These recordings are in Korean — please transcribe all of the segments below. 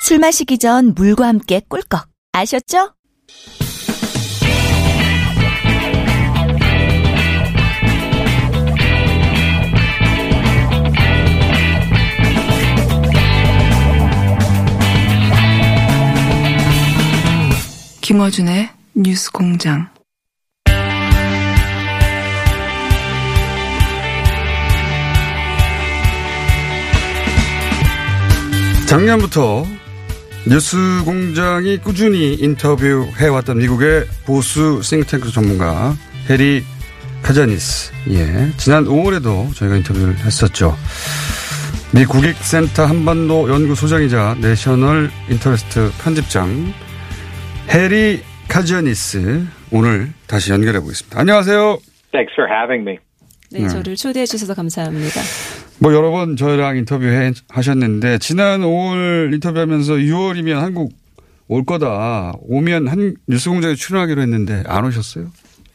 술 마시기 전 물과 함께 꿀꺽 아셨죠? 김어준의 뉴스 공장. 작년부터 뉴스 공장이 꾸준히 인터뷰해왔던 미국의 보수 싱크탱크 전문가 해리 카자니스. 예. 지난 5월에도 저희가 인터뷰를 했었죠. 미 국익센터 한반도 연구소장이자 내셔널 인터레스트 편집장 해리 카자니스 오늘 다시 연결해 보겠습니다. 안녕하세요. Thanks for having me. 네, 저를 초대해 주셔서 감사합니다. 뭐 여러 번 저희랑 인터뷰 해, 하셨는데 지난 5월 인터뷰하면서 6월이면 한국 올 거다. 오면 한 뉴스공장에 출연하기로 했는데 안 오셨어요?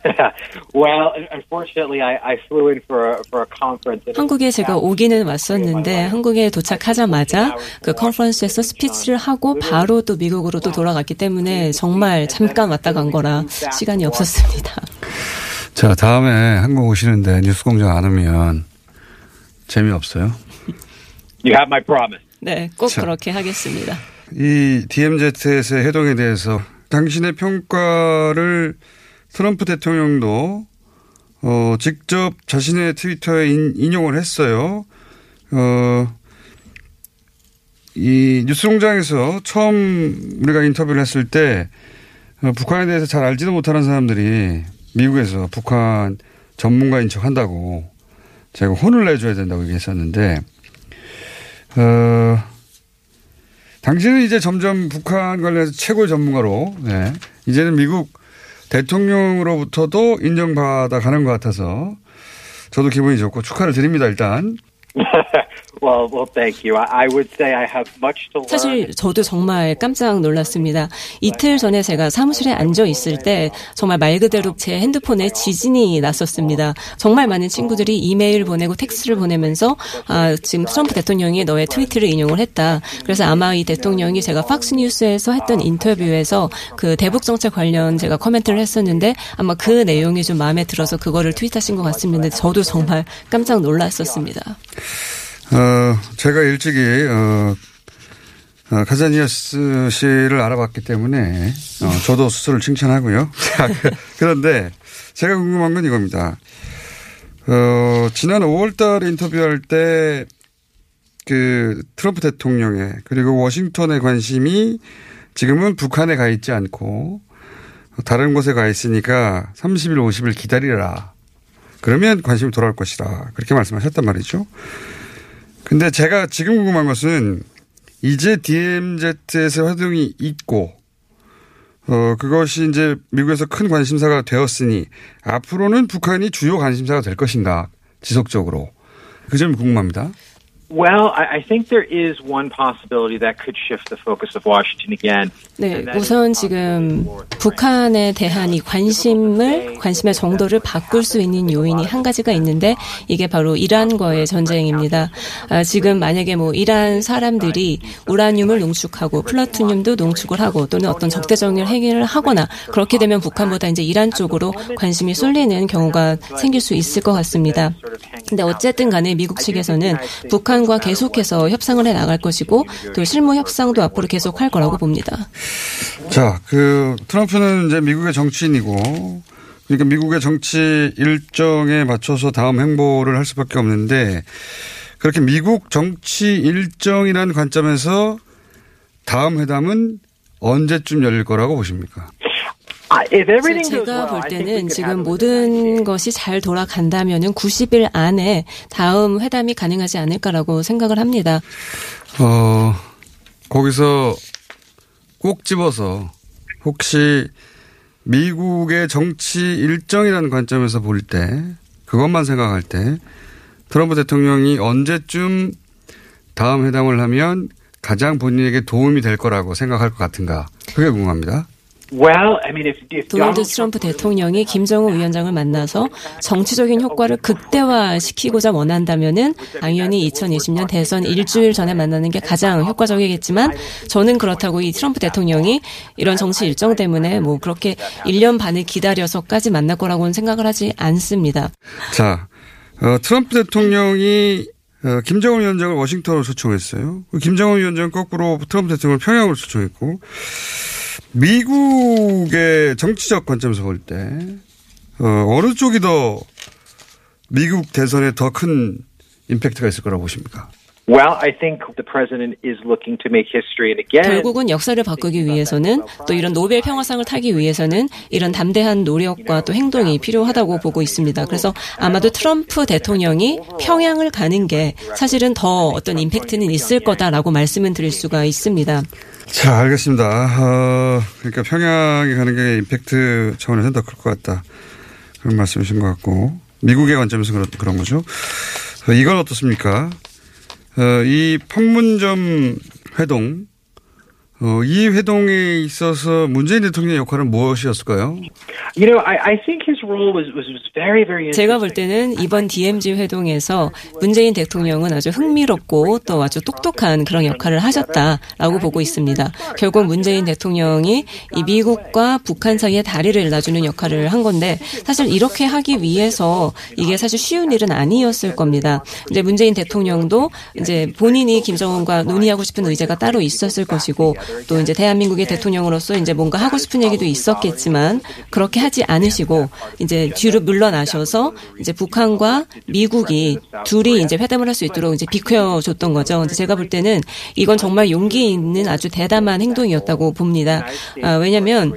well, unfortunately, I, I flew in for a, for a conference. and it was 한국에 제가 오기는 왔었는데 한국에 도착하자마자 그 컨퍼런스에서 스피치를 하고 바로 또 미국으로 또 돌아갔기 때문에 정말 잠깐 왔다 간 거라 시간이 없었습니다. 자, 다음에 한국 오시는데 뉴스공장 안 오면 재미없어요. You have my promise. 네, 꼭 자. 그렇게 하겠습니다. 이 DMZ에서의 해동에 대해서 당신의 평가를 트럼프 대통령도 어, 직접 자신의 트위터에 인, 인용을 했어요. 어, 이 뉴스공장에서 처음 우리가 인터뷰를 했을 때 어, 북한에 대해서 잘 알지도 못하는 사람들이 미국에서 북한 전문가인 척 한다고 제가 혼을 내줘야 된다고 얘기했었는데 어, 당신은 이제 점점 북한 관련해서 최고의 전문가로, 네. 이제는 미국 대통령으로부터도 인정받아 가는 것 같아서 저도 기분이 좋고 축하를 드립니다, 일단. well, well, thank you. I, would say I have much to learn. 사실 저도 정말 깜짝 놀랐습니다. 이틀 전에 제가 사무실에 앉아 있을 때 정말 말 그대로 제 핸드폰에 지진이 났었습니다. 정말 많은 친구들이 이메일 보내고 텍스트를 보내면서 아, 지금 트럼프 대통령이 너의 tweet를 인용을 했다. 그래서 아마 이 대통령이 제가 팍스 뉴스에서 했던 인터뷰에서 그 대북 정책 관련 제가 코멘트를 했었는데 아마 그 내용이 좀 마음에 들어서 그거를 tweet하신 것 같습니다. 저도 정말 깜짝 놀랐었습니다. 어, 제가 일찍이, 어, 어, 카자니아스 씨를 알아봤기 때문에, 어, 저도 스스로를 칭찬하고요. 자, 그- 그런데 제가 궁금한 건 이겁니다. 어, 지난 5월 달에 인터뷰할 때, 그, 트럼프 대통령의, 그리고 워싱턴의 관심이 지금은 북한에 가 있지 않고, 다른 곳에 가 있으니까 30일, 50일 기다리라. 그러면 관심이 돌아올 것이다. 그렇게 말씀하셨단 말이죠. 근데 제가 지금 궁금한 것은 이제 DMZ에서 활동이 있고 어 그것이 이제 미국에서 큰 관심사가 되었으니 앞으로는 북한이 주요 관심사가 될 것인가 지속적으로 그 점이 궁금합니다. Well, I, think there is one possibility that could shift the focus of Washington again. 네, 우선 지금 북한에 대한 이 관심을 관심의 정도를 바꿀 수 있는 요인이 한 가지가 있는데 이게 바로 이란과의 전쟁입니다. 아, 지금 만약에 뭐 이란 사람들이 우라늄을 농축하고 플라토늄도 농축을 하고 또는 어떤 적대적인 행위를 하거나 그렇게 되면 북한보다 이제 이란 쪽으로 관심이 쏠리는 경우가 생길 수 있을 것 같습니다. 근데 어쨌든 간에 미국 측에서는 북한 과 계속해서 협상을 해 나갈 것이고 또 실무 협상도 앞으로 계속 할 거라고 봅니다. 자, 그 트럼프는 이제 미국의 정치인이고 그러니까 미국의 정치 일정에 맞춰서 다음 행보를 할 수밖에 없는데 그렇게 미국 정치 일정이라는 관점에서 다음 회담은 언제쯤 열릴 거라고 보십니까? 제가 well, 볼 때는 지금 모든 것이 잘 돌아간다면은 90일 안에 다음 회담이 가능하지 않을까라고 생각을 합니다. 어, 거기서 꼭 집어서 혹시 미국의 정치 일정이라는 관점에서 볼 때 그것만 생각할 때 트럼프 대통령이 언제쯤 다음 회담을 하면 가장 본인에게 도움이 될 거라고 생각할 것 같은가 그게 궁금합니다. Well, I mean, if, if 도널드 Donald 트럼프 대통령이 김정은 위원장을 만나서 정치적인 효과를 극대화시키고자 원한다면은 당연히 2020년 대선 일주일 전에 만나는 게 가장 효과적이겠지만 저는 그렇다고 이 트럼프 대통령이 이런 정치 일정 때문에 뭐 그렇게 1년 반을 기다려서까지 만날 거라고는 생각을 하지 않습니다. 자, 어, 트럼프 대통령이 어, 김정은 위원장을 워싱턴으로 초청했어요. 그 김정은 위원장 거꾸로 트럼프 대통령을 평양으로 초청했고 미국의 정치적 관점에서 볼때 어, 어느 쪽이 더 미국 대선에 더 큰 임팩트가 있을 거라고 보십니까? Well, I think the president is looking to make history, and again, 결국은 역사를 바꾸기 위해서는 또 이런 노벨 평화상을 타기 위해서는 이런 담대한 노력과 또 행동이 필요하다고 보고 있습니다. 그래서 아마도 트럼프 대통령이 평양을 가는 게 사실은 더 어떤 임팩트는 있을 거다라고 말씀을 드릴 수가 있습니다. 자, 알겠습니다. 어, 그러니까 평양에 가는 게 임팩트 차원에서는 더클 것 같다. 그런 말씀이신 것 같고 미국의 관점에서 그런, 그런 거죠. 어, 이건 어떻습니까? 어, 이 판문점 회동, 어, 이 회동에 있어서 문재인 대통령의 역할은 무엇이었을까요? you know, I, I think his role was, was, was very, very 제가 볼. 때는 이번 DMZ 회동에서 문재인 대통령은 아주 흥미롭고 또 아주 똑똑한 그런 역할을 하셨다라고 보고 있습니다. 결국 문재인 대통령이 이 미국과 북한 사이에 다리를 놔주는 역할을 한 건데 사실 이렇게 하기 위해서 이게 사실 쉬운 일은 아니었을 겁니다. 이제 문재인 대통령도 이제 본인이 김정은과 논의하고 싶은 의제가 따로 있었을 것이고 또 이제 대한민국의 대통령으로서 이제 뭔가 하고 싶은 얘기도 있었겠지만 그렇게 하지 않으시고 이제 뒤로 물러나셔서 이제 북한과 미국이 둘이 이제 회담을 할 수 있도록 이제 비켜 줬던 거죠. 근데 제가 볼 때는 이건 정말 용기 있는 아주 대담한 행동이었다고 봅니다. 아, 왜냐하면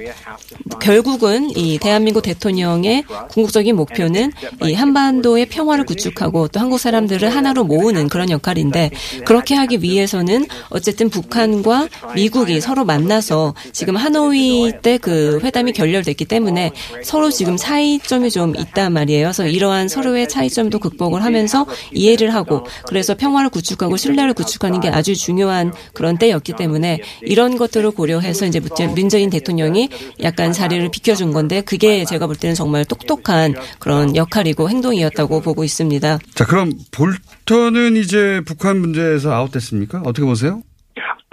결국은 이 대한민국 대통령의 궁극적인 목표는 이 한반도의 평화를 구축하고 또 한국 사람들을 하나로 모으는 그런 역할인데 그렇게 하기 위해서는 어쨌든 북한과 미국 이 서로 만나서 지금 하노이 때 그 회담이 결렬됐기 때문에 서로 지금 차이점이 좀 있단 말이에요. 그래서 이러한 서로의 차이점도 극복을 하면서 이해를 하고 그래서 평화를 구축하고 신뢰를 구축하는 게 아주 중요한 그런 때였기 때문에 이런 것들을 고려해서 이제 문재인 대통령이 약간 자리를 비켜준 건데 그게 제가 볼 때는 정말 똑똑한 그런 역할이고 행동이었다고 보고 있습니다. 자, 그럼 볼턴은 이제 북한 문제에서 아웃됐습니까? 어떻게 보세요?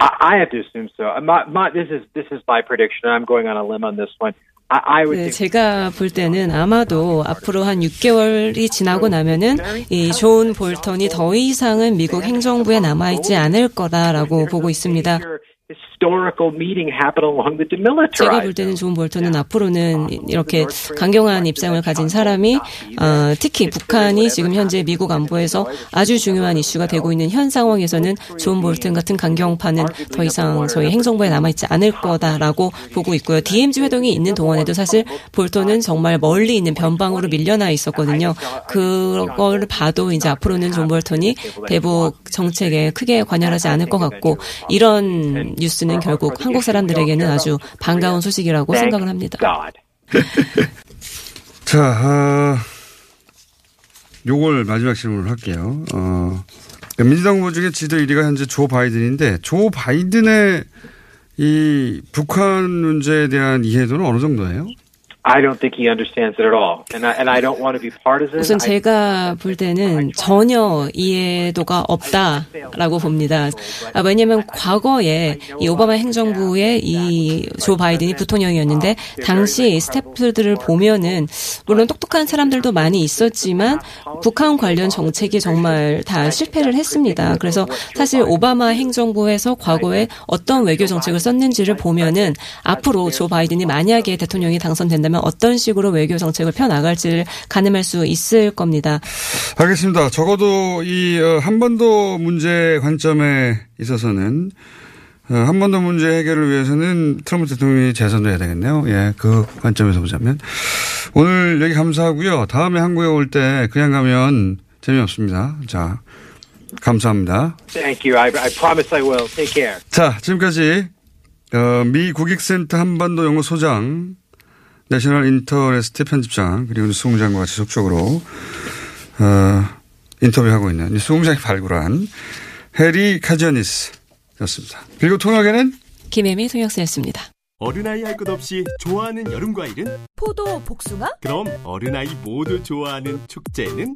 I, I have to assume so. My, my, this is this is my prediction. I'm going on a limb on this one. I, I would 네, 제가 볼 때는 아마도 앞으로 한 6개월이 지나고 나면은 이 존 볼턴이 더 이상은 미국 행정부에 남아있지 않을 거다라고 보고 있습니다. Historical meeting happen along the demilitarized. 제가 볼 때는 존 볼턴은 앞으로는 이렇게 강경한 입장을 가진 사람이 어, 특히 북한이 지금 현재 미국 안보에서 아주 중요한 이슈가 되고 있는 현 상황에서는 존 볼턴 같은 강경파는 더 이상 저희 행정부에 남아있지 않을 거다라고 보고 있고요. DMZ 회동이 있는 동안에도 사실 볼턴은 정말 멀리 있는 변방으로 밀려나 있었거든요. 그걸 봐도 이제 앞으로는 존 볼턴이 대북 정책에 크게 관여하지 않을 것 같고 이런 뉴스는 결국 한국 사람들에게는 아주 반가운 소식이라고 생각을 합니다. God. 자, 아, 요걸 마지막 질문을 할게요. 어, 그러니까 민주당 후보 중에 지지도 1위가 현재 조 바이든인데 조 바이든의 이 북한 문제에 대한 이해도는 어느 정도예요? I don't think he understands it at all, and I, and I don't want to be partisan. 우선 제가 볼 때는 전혀 이해도가 없다라고 봅니다. 아, 왜냐하면 과거에 이 오바마 행정부의 이 조 바이든이 부통령이었는데 당시 스태프들을 보면은 물론 똑똑한 사람들도 많이 있었지만 북한 관련 정책이 정말 다 실패를 했습니다. 그래서 사실 오바마 행정부에서 과거에 어떤 외교 정책을 썼는지를 보면은 앞으로 조 바이든이 만약에 대통령이 당선된다면 어떤 식으로 외교 정책을 펴 나갈지를 가늠할 수 있을 겁니다. 알겠습니다. 적어도 이 어, 한반도 문제 관점에 있어서는 어, 한반도 문제 해결을 위해서는 트럼프 대통령이 재선돼야 되겠네요. 예, 그 관점에서 보자면 오늘 여기 감사하고요. 다음에 한국에 올 때 그냥 가면 재미없습니다. 자, 감사합니다. Thank you. I, I promise I will. Take care. 자, 지금까지 어, 미 국익센터 한반도 연구 소장, 내셔널 인터레스트 편집장, 그리고 뉴스 공장과 같이 지속적으로 어, 인터뷰하고 있는 뉴스 공장이 발굴한 해리 카지아니스였습니다. 그리고 통역에는 김혜미 통역사였습니다. 어른아이 할 것 없이 좋아하는 여름 과일은? 포도, 복숭아, 그럼 어른아이 모두 좋아하는 축제는?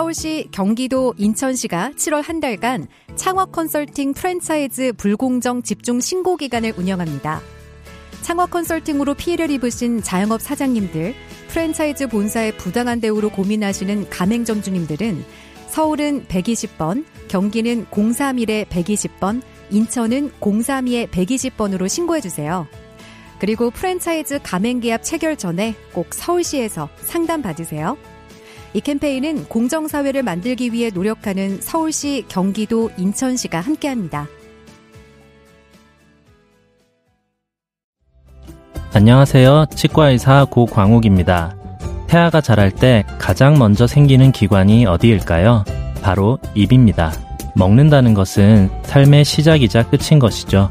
서울시, 경기도, 인천시가 7월 한 달간 창업 컨설팅 프랜차이즈 불공정 집중 신고 기간을 운영합니다. 창업 컨설팅으로 피해를 입으신 자영업 사장님들, 프랜차이즈 본사의 부당한 대우로 고민하시는 가맹점주님들은 서울은 120번, 경기는 031에 120번, 인천은 032에 120번으로 신고해 주세요. 그리고 프랜차이즈 가맹계약 체결 전에 꼭 서울시에서 상담 받으세요. 이 캠페인은 공정사회를 만들기 위해 노력하는 서울시, 경기도, 인천시가 함께합니다. 안녕하세요. 치과의사 고광욱입니다. 태아가 자랄 때 가장 먼저 생기는 기관이 어디일까요? 바로 입입니다. 먹는다는 것은 삶의 시작이자 끝인 것이죠.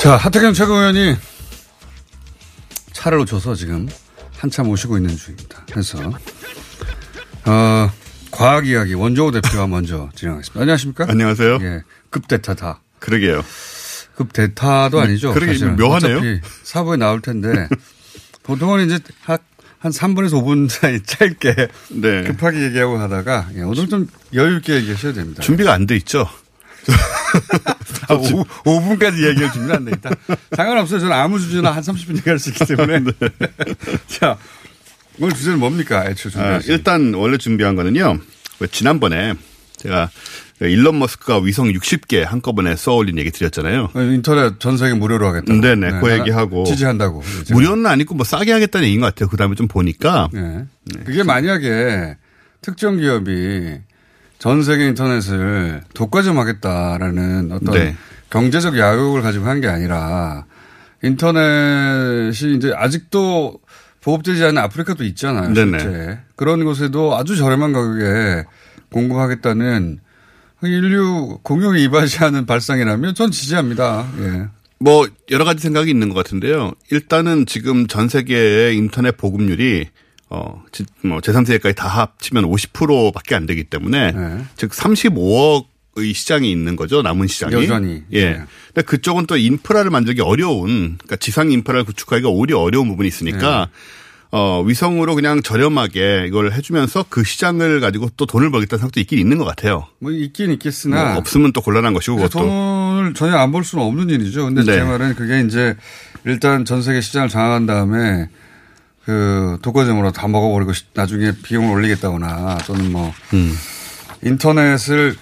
자, 하태경 최고위원이 차를 놓쳐서 지금 한참 오시고 있는 중입니다. 그래서, 어, 과학 이야기 원조호 대표와 먼저 진행하겠습니다. 안녕하십니까? 안녕하세요. 예. 급대타다. 그러게요. 급대타도 아니죠. 그러게 사실은. 묘하네요. 사부에 나올 텐데 보통은 이제 한, 한 3분에서 5분 사이 짧게 네. 급하게 얘기하고 하다가 예, 오늘 좀 여유 있게 얘기하셔야 됩니다. 준비가 안 돼 있죠. 아, 5, 5분까지 얘기할 준비는 안돼 있다. 상관없어요. 저는 아무 주제나 한 30분 얘기할 수 있기 때문에. 자, 오늘 주제는 뭡니까? 애초 준비. 아, 일단 원래 준비한 거는요. 왜 지난번에 제가 일론 머스크가 위성 60개 한꺼번에 쏘올린 얘기 드렸잖아요. 인터넷 전 세계 무료로 하겠다. 네네. 그 얘기하고. 지지한다고. 무료는 아니고 뭐 싸게 하겠다는 얘기인 것 같아요. 그 다음에 좀 보니까. 네. 그게 만약에 특정 기업이 전 세계 인터넷을 독과점하겠다라는 어떤 네. 경제적 야욕을 가지고 한 게 아니라 인터넷이 이제 아직도 보급되지 않은 아프리카도 있잖아요. 네네. 실제. 그런 곳에도 아주 저렴한 가격에 공급하겠다는 인류 공용에 이바지하는 발상이라면 전 지지합니다. 예. 뭐 여러 가지 생각이 있는 것 같은데요. 일단은 지금 전 세계의 인터넷 보급률이 어, 지- 뭐 제3세계까지 다 합치면 50%밖에 안 되기 때문에 네. 즉 35억 의 시장이 있는 거죠. 남은 시장이. 여전히. 예. 네. 근데 그쪽은 또 인프라를 만들기 어려운 그러니까 지상 인프라를 구축하기가 오히려 어려운 부분이 있으니까 네. 어, 위성으로 그냥 저렴하게 이걸 해주면서 그 시장을 가지고 또 돈을 벌겠다는 생각도 있긴 있는 것 같아요. 뭐 있긴 있겠으나 뭐 없으면 또 곤란한 것이고 그 그것도. 돈을 전혀 안 벌 수는 없는 일이죠. 근데 네. 제 말은 그게 이제 일단 전 세계 시장을 장악한 다음에 그 독과점으로 다 먹어버리고 시- 나중에 비용을 올리겠다거나 또는 뭐 음. 인터넷을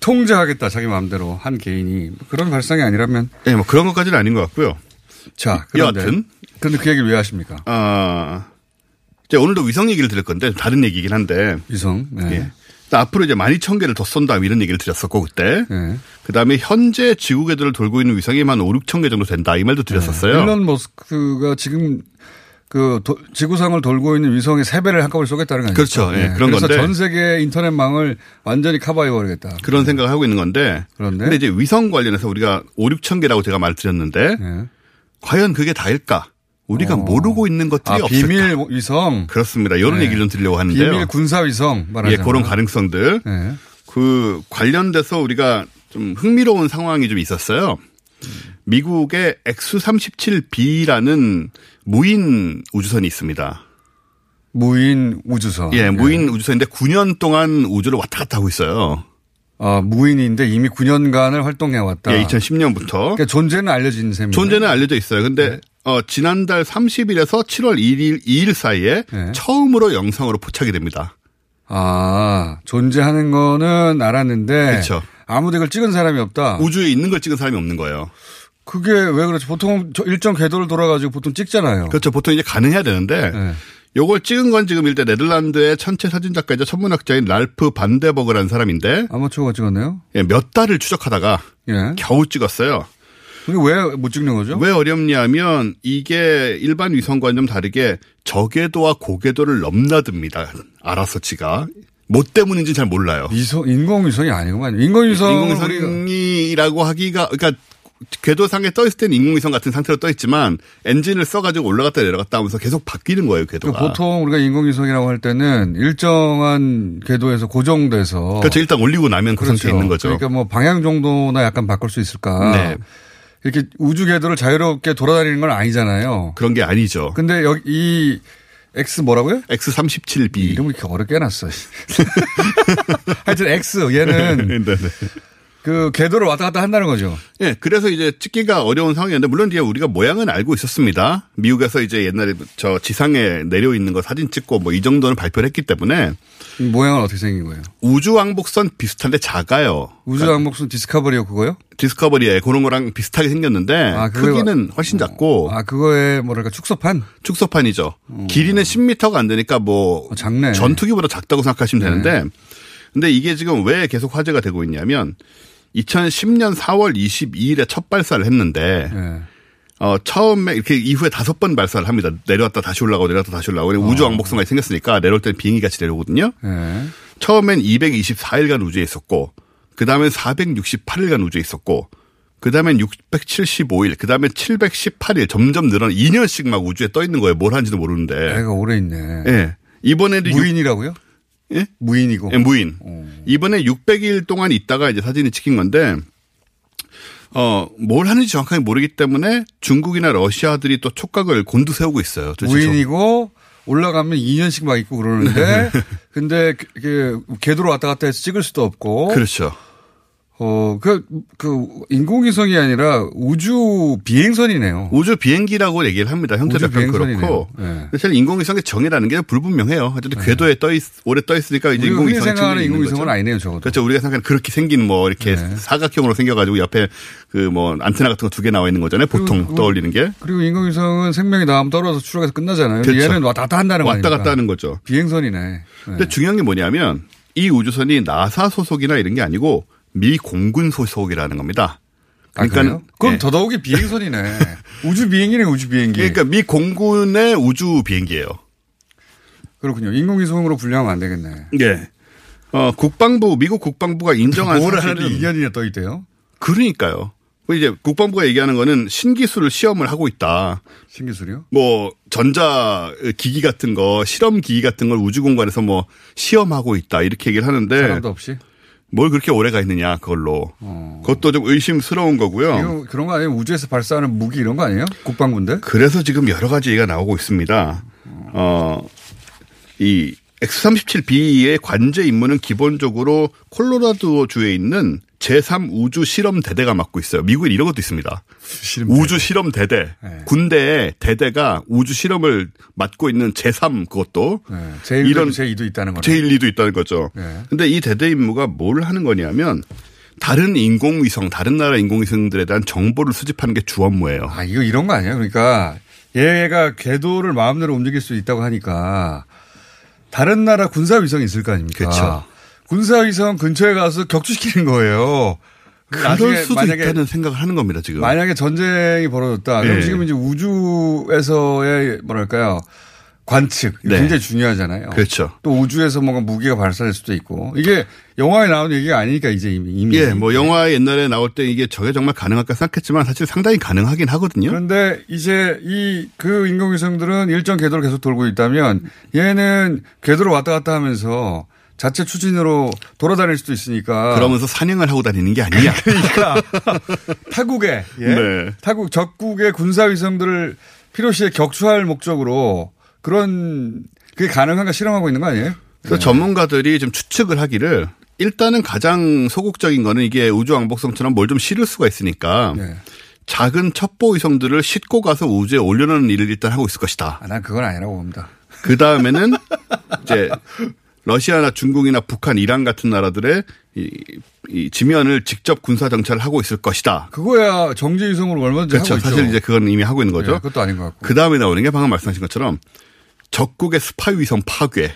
통제하겠다 자기 마음대로 한 개인이 뭐 그런 발상이 아니라면 예, 뭐 그런 것까지는 아닌 것 같고요. 자 그런데 여하튼. 근데 그 얘기를 왜 하십니까? 아, 이제 오늘도 위성 얘기를 드릴 건데 다른 얘기긴 한데. 위성. 네. 예. 또 앞으로 이제 12,000개를 더 쏜다 이런 얘기를 드렸었고 그때. 네. 그 다음에 현재 지구 궤도를 돌고 있는 위성이 한 5, 6천 개 정도 된다 이 말도 드렸었어요. 일론 머스크가 지금 그 도- 지구상을 돌고 있는 위성의 세 배를 한꺼번에 쏘겠다는 거 아니죠? 그렇죠. 예, 그런 그래서 건데. 전 세계 인터넷망을 완전히 커버해버리겠다. 그런 생각을 하고 있는 건데. 그런데? 근데 이제 위성 관련해서 우리가 5, 6천 개라고 제가 말드렸는데 네. 과연 그게 다일까? 우리가 모르고 있는 것들이 아, 없을까? 비밀 위성. 그렇습니다. 이런 네. 얘기를 좀 드리려고 하는데요. 비밀 군사 위성 예, 말하자면. 그런 가능성들. 네. 그 관련돼서 우리가 좀 흥미로운 상황이 좀 있었어요. 미국의 X-37B라는 무인 우주선이 있습니다. 무인 우주선. 예, 무인 우주선인데 9년 동안 우주를 왔다 갔다 하고 있어요. 아, 무인인데 이미 9년간을 활동해 왔다. 예, 2010년부터. 그러니까 존재는 알려진 셈이에요. 존재는 알려져 있어요. 근데 어, 지난달 30일에서 7월 1일, 2일 사이에 네. 처음으로 영상으로 포착이 됩니다. 아, 존재하는 거는 알았는데 그렇죠. 아무도 이걸 찍은 사람이 없다. 우주에 있는 걸 찍은 사람이 없는 거예요. 그게 왜 그렇지? 보통 저 일정 궤도를 돌아가지고 보통 찍잖아요. 그렇죠. 보통 이제 가능해야 되는데 네. 요걸 찍은 건 지금 일단 네덜란드의 천체 사진 작가이자 천문학자인 랄프 반데버그라는 사람인데 아마추어가 찍었네요. 예, 몇 달을 추적하다가 예. 겨우 찍었어요. 그게 왜 못 찍는 거죠? 왜 어렵냐면 이게 일반 위성과는 좀 다르게 저궤도와 고궤도를 넘나듭니다. 알아서 지가. 뭐 때문인지 잘 몰라요. 위성, 인공위성이 아니구만. 인공위성. 인공위성이라고 하기가 그러니까 궤도상에 떠 있을 때는 인공위성 같은 상태로 떠 있지만 엔진을 써가지고 올라갔다 내려갔다 하면서 계속 바뀌는 거예요 궤도가. 그 보통 우리가 인공위성이라고 할 때는 일정한 궤도에서 고정돼서. 그렇죠. 일단 올리고 나면 그 상태에 있는 거죠. 그러니까 뭐 방향 정도나 약간 바꿀 수 있을까. 네. 이렇게 우주 궤도를 자유롭게 돌아다니는 건 아니잖아요. 그런 게 아니죠. 근데 여기 이 X 뭐라고요? X37B. 이름을 이렇게 어렵게 해놨어. 하여튼 X 얘는 네 네. 그 궤도를 왔다 갔다 한다는 거죠. 예, 그래서 이제 찍기가 어려운 상황이었는데 물론 이제 우리가 모양은 알고 있었습니다. 미국에서 이제 옛날에 저 지상에 내려 있는 거 사진 찍고 뭐 이 정도는 발표를 했기 때문에 모양은 어떻게 생긴 거예요? 우주 왕복선 비슷한데 작아요. 우주 왕복선 디스커버리요 그거요? 디스커버리에 그런 거랑 비슷하게 생겼는데 아, 크기는 훨씬 작고 아 그거에 뭐랄까 축소판? 축소판이죠. 길이는 10m가 안 되니까 뭐 어, 작네. 전투기보다 작다고 생각하시면 되는데 근데 이게 지금 왜 계속 화제가 되고 있냐면 2010년 4월 22일에 첫 발사를 했는데 네. 어, 처음에 이렇게 이후에 다섯 번 발사를 합니다. 내려왔다 다시 올라가고 내려왔다 다시 올라가고. 어. 우주 왕복선까지 생겼으니까 내려올 때는 비행기 같이 내려오거든요. 네. 처음엔 224일간 우주에 있었고, 그 다음엔 468일간 우주에 있었고, 그 다음엔 675일, 그 다음엔 718일 점점 늘어나 2년씩 막 우주에 떠 있는 거예요. 뭘 하는지도 모르는데. 애가 오래 있네. 예. 이번에도 육- 무인이라고요? 예? 무인이고. 예, 무인. 이번에 600일 동안 있다가 이제 사진이 찍힌 건데, 어, 뭘 하는지 정확하게 모르기 때문에 중국이나 러시아들이 또 촉각을 곤두세우고 있어요. 무인이고 올라가면 2년씩 막 있고 그러는데 근데 그- 그 궤도로 왔다 갔다 해서 찍을 수도 없고 그렇죠. 어, 그, 그, 인공위성이 아니라 우주 비행선이네요. 우주 비행기라고 얘기를 합니다. 형태도 약간. 그렇고. 네. 사실 인공위성의 정의라는 게 불분명해요. 어쨌든 궤도에 떠 있, 오래 떠 있으니까 이제 인공위성이 생각하는 인공위성은 거죠. 아니네요, 적어도. 그렇죠. 우리가 생각하는 그렇게 생긴 뭐 이렇게 사각형으로 생겨가지고 옆에 그 뭐 안테나 같은 거 두 개 나와 있는 거잖아요. 보통 그리고- 떠올리는 게. 그리고 인공위성은 생명이 나오면 떨어져서 추락해서 끝나잖아요. 그렇죠. 얘는 왔다 갔다 한다는 거 왔다? 갔다 하는 거죠. 비행선이네. 네. 근데 중요한 게 뭐냐면 이 우주선이 나사 소속이나 이런 게 아니고 미 공군 소속이라는 겁니다. 아, 그래요? 그럼 예. 더더욱이 비행선이네. 우주 비행기네, 우주 비행기. 그러니까 미 공군의 우주 비행기예요. 그렇군요. 인공위성으로 분류하면 안 되겠네. 예. 어, 국방부, 미국 국방부가 인정한 뭘 사실은 하는데 2년이나 떠 있대요? 그러니까요. 그 이제 국방부가 얘기하는 거는 신기술을 시험을 하고 있다. 신기술이요? 뭐 전자 기기 같은 거, 실험 기기 같은 걸 우주 공간에서 뭐 시험하고 있다 이렇게 얘기를 하는데 사람도 없이? 뭘 그렇게 오래가 있느냐 그걸로. 그것도 좀 의심스러운 거고요. 어. 그런 거 아니에요? 우주에서 발사하는 무기 이런 거 아니에요? 국방부인데? 그래서 지금 여러 가지 얘기가 나오고 있습니다. 어, 이 X-37B의 관제 임무는 기본적으로 콜로라도 주에 있는 제3 우주 실험 대대가 맡고 있어요. 미국에 이런 것도 있습니다. 우주 실험 대대. 네. 군대에 대대가 우주 실험을 맡고 있는 제3 그것도 제1도 이런 제2도 있다는 거네. 제1, 2도 있다는 거죠. 네. 근데 이 대대 임무가 뭘 하는 거냐면 다른 인공위성, 다른 나라 인공위성들에 대한 정보를 수집하는 게 주 업무예요. 아, 이거 이런 거 아니에요? 그러니까 얘가 궤도를 마음대로 움직일 수 있다고 하니까 다른 나라 군사 위성이 있을 거 아닙니까? 그렇죠. 군사위성 근처에 가서 격추시키는 거예요. 그럴 수도 만약에 있다는 생각을 하는 겁니다, 지금. 만약에 전쟁이 벌어졌다. 그럼 네. 지금 이제 우주에서의 뭐랄까요. 관측 네. 굉장히 중요하잖아요. 그렇죠. 또 우주에서 뭔가 무기가 발사될 수도 있고 이게 영화에 나오는 얘기가 아니니까 이제 이미 이미 예, 뭐 영화 옛날에 나올 때 이게 저게 정말 가능할까 생각했지만 사실 상당히 가능하긴 하거든요. 그런데 이제 이 그 인공위성들은 일정 궤도를 계속 돌고 있다면 얘는 궤도를 왔다 갔다 하면서 자체 추진으로 돌아다닐 수도 있으니까 그러면서 사냥을 하고 다니는 게 아니야. 그러니까 타국에 예? 네. 타국 적국의 군사 위성들을 필요시에 격추할 목적으로 그런 그게 가능한가 실험하고 있는 거 아니에요? 그래서 전문가들이 좀 추측을 하기를 일단은 가장 소극적인 거는 이게 우주 왕복성처럼 뭘 좀 실을 수가 있으니까 네. 작은 첩보 위성들을 싣고 가서 우주에 올려놓는 일을 일단 하고 있을 것이다. 아, 난 그건 아니라고 봅니다. 그 다음에는 이제 러시아나 중국이나 북한, 이란 같은 나라들의 이, 이 지면을 직접 군사 정찰을 하고 있을 것이다. 그거야 정제 위성으로 얼마든지 그렇죠. 사실 이제 그건 이미 하고 있는 거죠. 예, 그것도 아닌 것 같고. 그 다음에 나오는 게 방금 말씀하신 것처럼 적국의 스파이 위성 파괴.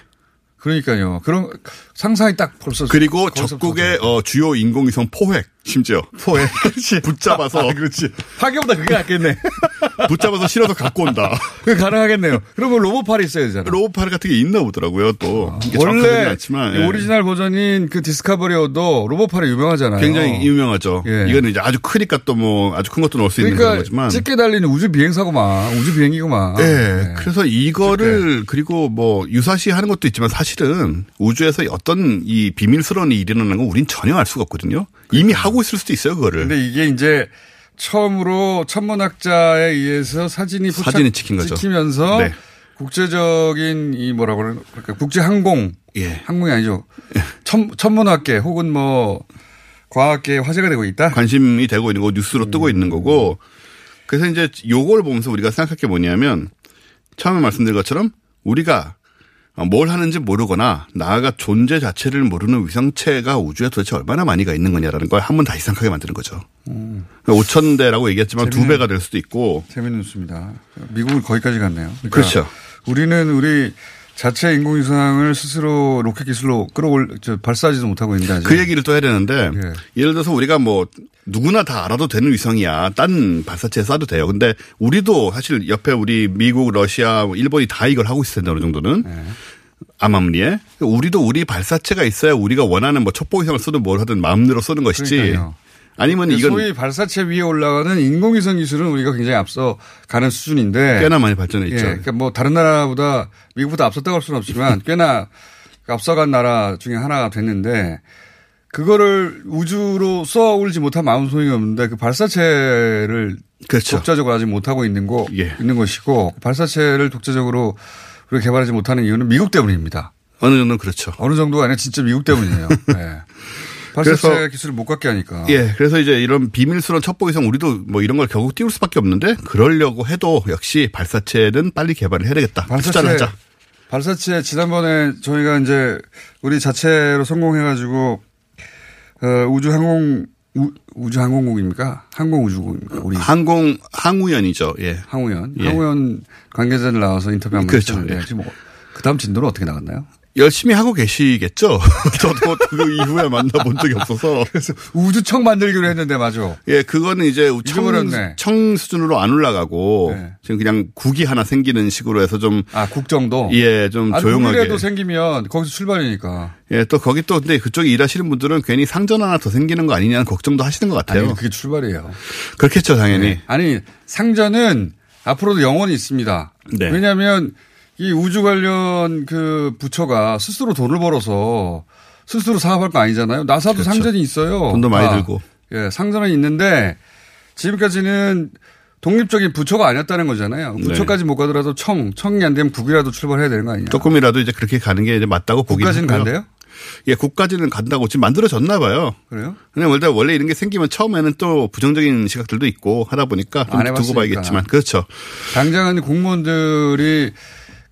그러니까요. 그런 상상이 딱 벌써 그리고 적국의 어, 주요 인공위성 포획 심지어 그렇지 붙잡아서 아, 그렇지 파괴보다 그게 낫겠네. 붙잡아서 실어서 갖고 온다. 그 가능하겠네요. 그러면 로봇팔이 있어야 되잖아. 로봇팔 같은 게 있나 보더라고요. 또 정확하지는 원래 않지만 이 예. 오리지널 버전인 그 디스커버리호도 로봇팔이 유명하잖아요. 굉장히 유명하죠. 예. 이거는 이제 아주 크니까 또 뭐 아주 큰 것도 넣을 수 있는 그러니까 거지만. 집게 달린 우주 비행기구만 우주 비행기구만. 예. 네. 그래서 이거를 그리고 뭐 유사시 하는 것도 있지만 사실은 우주에서 어떤 이 비밀스러운 일이 일어나는 건 우린 전혀 알 수가 없거든요. 이미 하고 있을 수도 있어요, 그거를. 근데 이게 이제 처음으로 천문학자에 의해서 사진이 포착- 사진이 찍힌 거죠. 찍히면서 네. 국제적인 이 뭐라고 그러나 그러니까 국제 항공 예. 항공이 아니죠. 천, 천문학계 혹은 뭐 과학계에 화제가 되고 있다. 관심이 되고 있는 거 뉴스로 뜨고 있는 거고 그래서 이제 요걸 보면서 우리가 생각할 게 뭐냐면 처음에 말씀드린 것처럼 우리가 뭘 하는지 모르거나 나아가 존재 자체를 모르는 위성체가 우주에 도대체 얼마나 많이가 있는 거냐라는 걸 한 번 다시 생각하게 만드는 거죠. 음, 5천 대라고 얘기했지만 두 재밌는- 배가 될 수도 있고. 재밌는 뉴스입니다. 미국은 거기까지 갔네요. 그러니까 그렇죠. 우리는 우리 자체 인공위성을 스스로 로켓 기술로 끌어올 저 발사하지도 못하고 있는데 아직. 그 얘기를 또 해야 되는데 예. 예를 들어서 우리가 뭐 누구나 다 알아도 되는 위성이야. 딴 발사체에 쏴도 돼요. 근데 우리도 사실 옆에 우리 미국, 러시아, 뭐 일본이 다 이걸 하고 있을 텐데 어느 정도는. 네. 암암리에. 우리도 우리 발사체가 있어야 우리가 원하는 뭐 첩보 위성을 쏘든 뭘 하든 마음대로 쏘는 것이지. 그러니까요. 아니면 이건 소위 발사체 위에 올라가는 인공위성 기술은 우리가 굉장히 앞서 가는 수준인데 꽤나 많이 발전해 있죠. 예, 그러니까 뭐 다른 나라보다 미국보다 앞섰다고 할 수는 없지만 꽤나 앞서간 나라 중에 하나가 됐는데 그거를 우주로 쏘아올리지 못한 마음 소용이 없는데 그 발사체를 그렇죠. 독자적으로 아직 못하고 있는 거 예. 있는 것이고 발사체를 독자적으로 우리가 개발하지 못하는 이유는 미국 때문입니다. 어느 정도는 그렇죠. 어느 정도가 아니라 진짜 미국 때문이에요. 네. 발사체 그래서- 기술을 못 갖게 하니까. 예. 그래서 이제 이런 비밀스러운 첩보 위성 우리도 뭐 이런 걸 결국 띄울 수밖에 없는데 그러려고 해도 역시 발사체는 빨리 개발을 해야 되겠다. 투자를 하자. 발사체 지난번에 저희가 이제 우리 자체로 성공해가지고 어, 우주 항공 우, 우주 항공국입니까? 항공 우주국입니까? 우리 항공 항우연이죠. 예. 항우연 예. 항우연 관계자들 나와서 인터뷰 한번 그렇죠. 했는데 예. 뭐 그다음 진도는 어떻게 나갔나요? 열심히 하고 계시겠죠. 저도 그 이후에 만나본 적이 없어서. 그래서 우주청 만들기로 했는데 맞아. 예, 그거는 이제 청, 잊어버렸네. 청 수준으로 안 올라가고 네. 지금 그냥 국이 하나 생기는 식으로 해서 좀 아 국 정도. 예, 좀 아니, 조용하게. 국이라도 생기면 거기서 출발이니까. 예, 또 거기 또 근데 그쪽에 일하시는 분들은 괜히 상전 하나 더 생기는 거 아니냐는 걱정도 하시는 것 같아요. 아니 그게 출발이에요. 그렇겠죠, 당연히. 네. 아니 상전은 앞으로도 영원히 있습니다. 네. 왜냐하면 이 우주 관련 그 부처가 스스로 돈을 벌어서 스스로 사업할 거 아니잖아요. 나사도 그렇죠. 상전이 있어요. 돈도 많이 다. 들고. 예, 상전은 있는데 지금까지는 독립적인 부처가 아니었다는 거잖아요. 네. 부처까지 못 가더라도 청, 청이 안 되면 국이라도 출발해야 되는 거 아니냐. 조금이라도 이제 그렇게 가는 게 이제 맞다고 보긴 국까지는. 간대요? 예, 국까지는 간다고 지금 만들어졌나 봐요. 그래요? 그냥 원래 원래 이런 게 생기면 처음에는 또 부정적인 시각들도 있고 하다 보니까 좀안 두고. 봐야겠지만 그렇죠. 당장은 공무원들이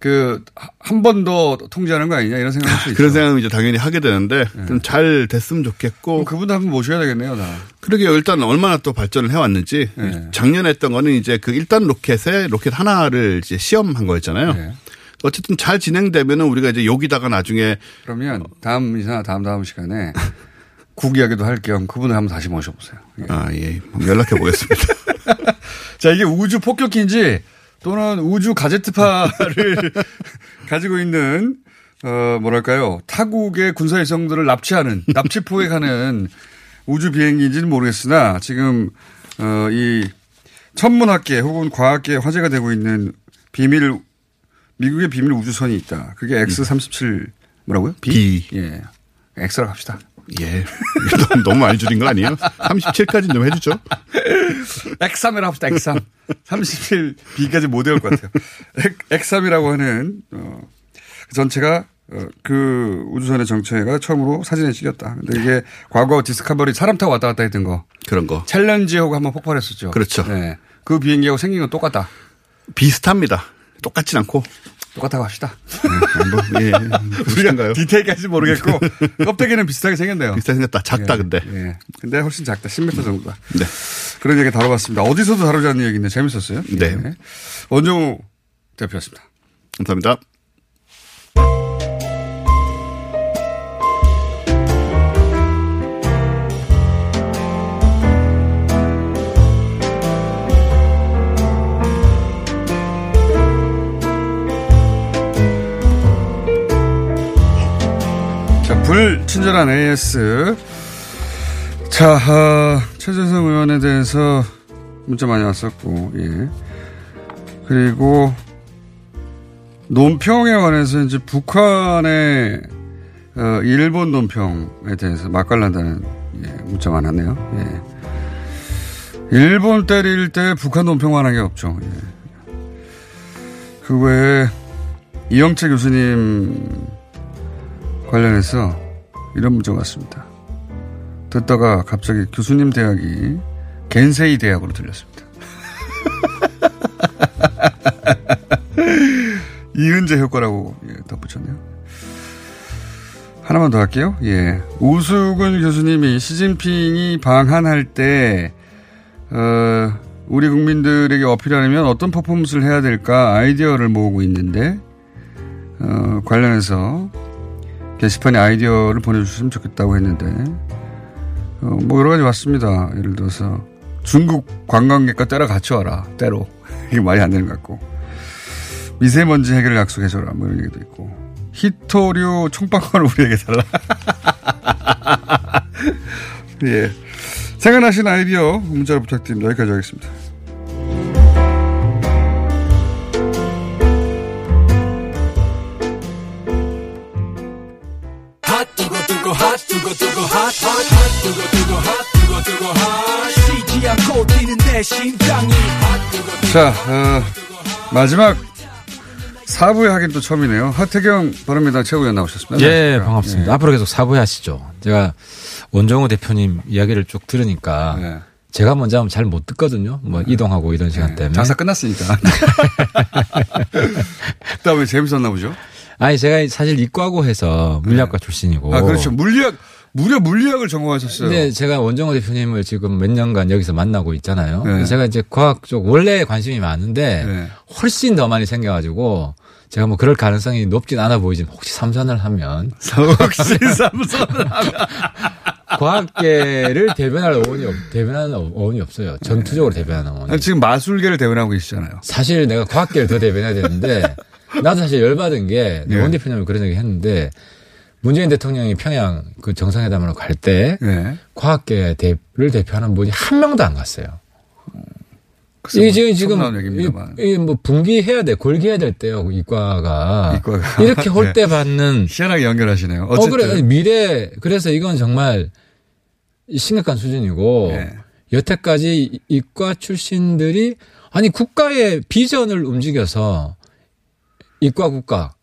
그 한 번 더 통제하는 거 아니냐 이런 생각할 수 있죠. 그런 생각은 이제 당연히 하게 되는데 좀잘 됐으면 좋겠고 그분도 한번 모셔야 되겠네요, 나. 그러게요. 일단 얼마나 또 발전을 해왔는지 네. 작년에 했던 거는 이제 그 1단 로켓에 로켓 하나를 이제 시험한 거였잖아요. 네. 어쨌든 잘 진행되면은 우리가 이제 여기다가 나중에 그러면 다음 이사 다음 다음 시간에 국 이야기도 할 겸 그분을 한번 다시 모셔보세요. 예. 아, 예. 연락해 보겠습니다. 자 이게 우주 폭격기인지 또는 우주 가제트파를 가지고 있는 어 뭐랄까요 타국의 군사 일성들을 납치하는 납치 포획하는 우주 비행기인지는 모르겠으나 지금 어이 천문학계 혹은 과학계 화제가 되고 있는 비밀 미국의 비밀 우주선이 있다. 그게 X37 뭐라고요? B. 예. X라고 합시다. 예. 너무, 너무 많이 줄인 거 아니에요? 37까지 좀 해주죠. X3이라고 합시다. X3. 37B까지 못 외울 것 같아요. X3이라고 하는 어, 그 전체가 어, 그 우주선의 정체가 처음으로 사진에 찍혔다. 근데 이게 과거 디스커버리 사람 타고 왔다 갔다 했던 거. 그런 거. 챌린지하고 한번 폭발했었죠. 그렇죠. 네. 그 비행기하고 생긴 건 똑같다. 비슷합니다. 똑같진 않고. 똑같다고 합시다. 네, 뭐, 예. 우리가 디테일까지 모르겠고 껍데기는 비슷하게 생겼네요. 비슷하게 생겼다. 작다 예, 근데. 예. 근데 훨씬 작다. 10m 정도다. 네. 그런 얘기 다뤄봤습니다. 어디서도 다루지 않는 얘기인데 재밌었어요. 네. 예. 원종우 대표였습니다. 감사합니다. 자, 불친절한 AS. 자, 어, 최재성 의원에 대해서 문자 많이 왔었고, 예. 그리고 논평에 관해서 이제 북한의 어, 일본 논평에 대해서 맛깔난다는 예, 문자가 많았네요. 예. 일본 때릴 때 북한 논평만 한 게 없죠. 예. 그 외에 이영채 교수님 관련해서 이런 문자가 왔습니다. 듣다가 갑자기 교수님 대학이 겐세이 대학으로 들렸습니다. 이은재 효과라고 예, 덧붙였네요. 하나만 더 할게요. 예. 우수근 교수님이 시진핑이 방한할 때, 어, 우리 국민들에게 어필하려면 어떤 퍼포먼스를 해야 될까 아이디어를 모으고 있는데, 어, 관련해서 게시판에 아이디어를 보내주셨으면 좋겠다고 했는데, 어, 뭐 여러 가지 왔습니다. 예를 들어서 중국 관광객과 때려 같이 와라. 때로. 이게 말이 안 되는 것 같고. 미세먼지 해결을 약속해줘라. 뭐 이런 얘기도 있고. 히토류 총방관을 우리에게 달라. 예. 생각나신 아이디어 문자로 부탁드립니다. 여기까지 하겠습니다. 자, 어, 마지막 4부에 하긴 또 처음이네요. 하태경 바른미당 최고위원 나오셨습니다. 예, 반갑습니다. 앞으로 계속 4부에 하시죠. 제가 원정우 대표님 이야기를 쭉 들으니까 네. 제가 먼저 하면 잘 못 듣거든요. 뭐 이동하고 이런 시간 때문에. 장사 끝났으니까. 그다음에 재밌었나 보죠? 아니 제가 사실 이과고 해서 물리학과 출신이고. 아 그렇죠. 물리학 무려 물리학을 전공하셨어요. 근데 제가 원정호 대표님을 지금 몇 년간 여기서 만나고 있잖아요. 네. 제가 이제 과학 쪽 원래 관심이 많은데 네. 훨씬 더 많이 생겨가지고 제가 뭐 그럴 가능성이 높진 않아 보이지만 혹시 삼선을 하면 혹시 삼선을 하면 과학계를 대변할 어원이 없, 대변하는 어원이 없어요. 전투적으로 대변하는 어원이. 지금 마술계를 대변하고 계시잖아요. 사실 내가 과학계를 더 대변해야 되는데 나도 사실 열받은 게 네. 원 대표님이 그런 얘기 했는데 문재인 대통령이 평양 그 정상회담으로 갈때 네. 과학계 대를 대표하는 분이 한 명도 안 갔어요. 이게 뭐 지금. 이, 이뭐 분기해야 돼, 골기해야 될 때요. 이과가, 이과가. 이렇게 홀대 받는 희한하게 연결하시네요. 어 어쨌든 그래 미래 그래서 이건 정말 심각한 수준이고 네. 여태까지 이- 이과 출신들이 아니 국가의 비전을 움직여서 이과 국가 어,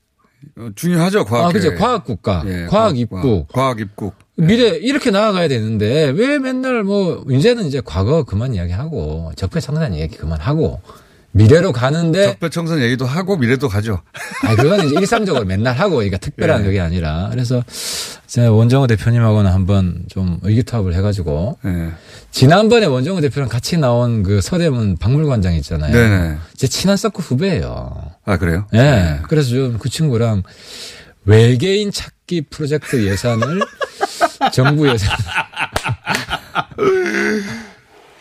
중요하죠 과학. 아 그죠 과학 국가 예, 과학 입국 과학 입국. 미래 이렇게 나아가야 되는데 왜 맨날 뭐 이제는 이제 과거 그만 이야기하고 적폐청산 얘기 그만하고 미래로 가는데 적폐청산 얘기도 하고 미래도 가죠. 아, 그거는 이제 일상적으로 맨날 하고, 그러니까 특별한 예. 그게 아니라. 그래서 제가 원정호 대표님하고는 한번 좀 의기투합을 해가지고. 예. 지난번에 원정호 대표랑 같이 나온 그 서대문 박물관장 있잖아요. 네네. 제 친한 서클 후배예요. 아 그래요? 예. 그래서 좀 그 친구랑 외계인 찾기 프로젝트 예산을 정부 예산.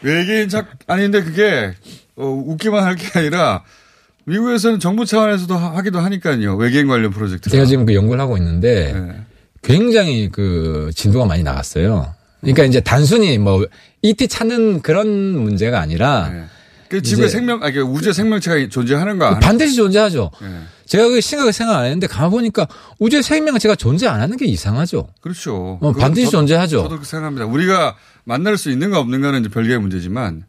외계인 착 아니 근데 그게 어, 웃기만 할 게 아니라 미국에서는 정부 차원에서도 하- 하기도 하니까요. 외계인 관련 프로젝트. 제가 지금 그 연구를 하고 있는데 네. 굉장히 그 진도가 많이 나갔어요. 그러니까 이제 단순히 뭐 ET 찾는 그런 문제가 아니라 그 지구에 생명, 아니, 우주에 생명체가 존재하는가? 반드시 존재하죠. 네. 제가 그 생각을 생각 안 했는데 가만 보니까 우주에 생명체가 존재 안 하는 게 이상하죠. 그렇죠. 어, 반드시 저도- 존재하죠. 저도 그렇게 생각합니다. 우리가 만날 수 있는가 없는가는 이제 별개의 문제지만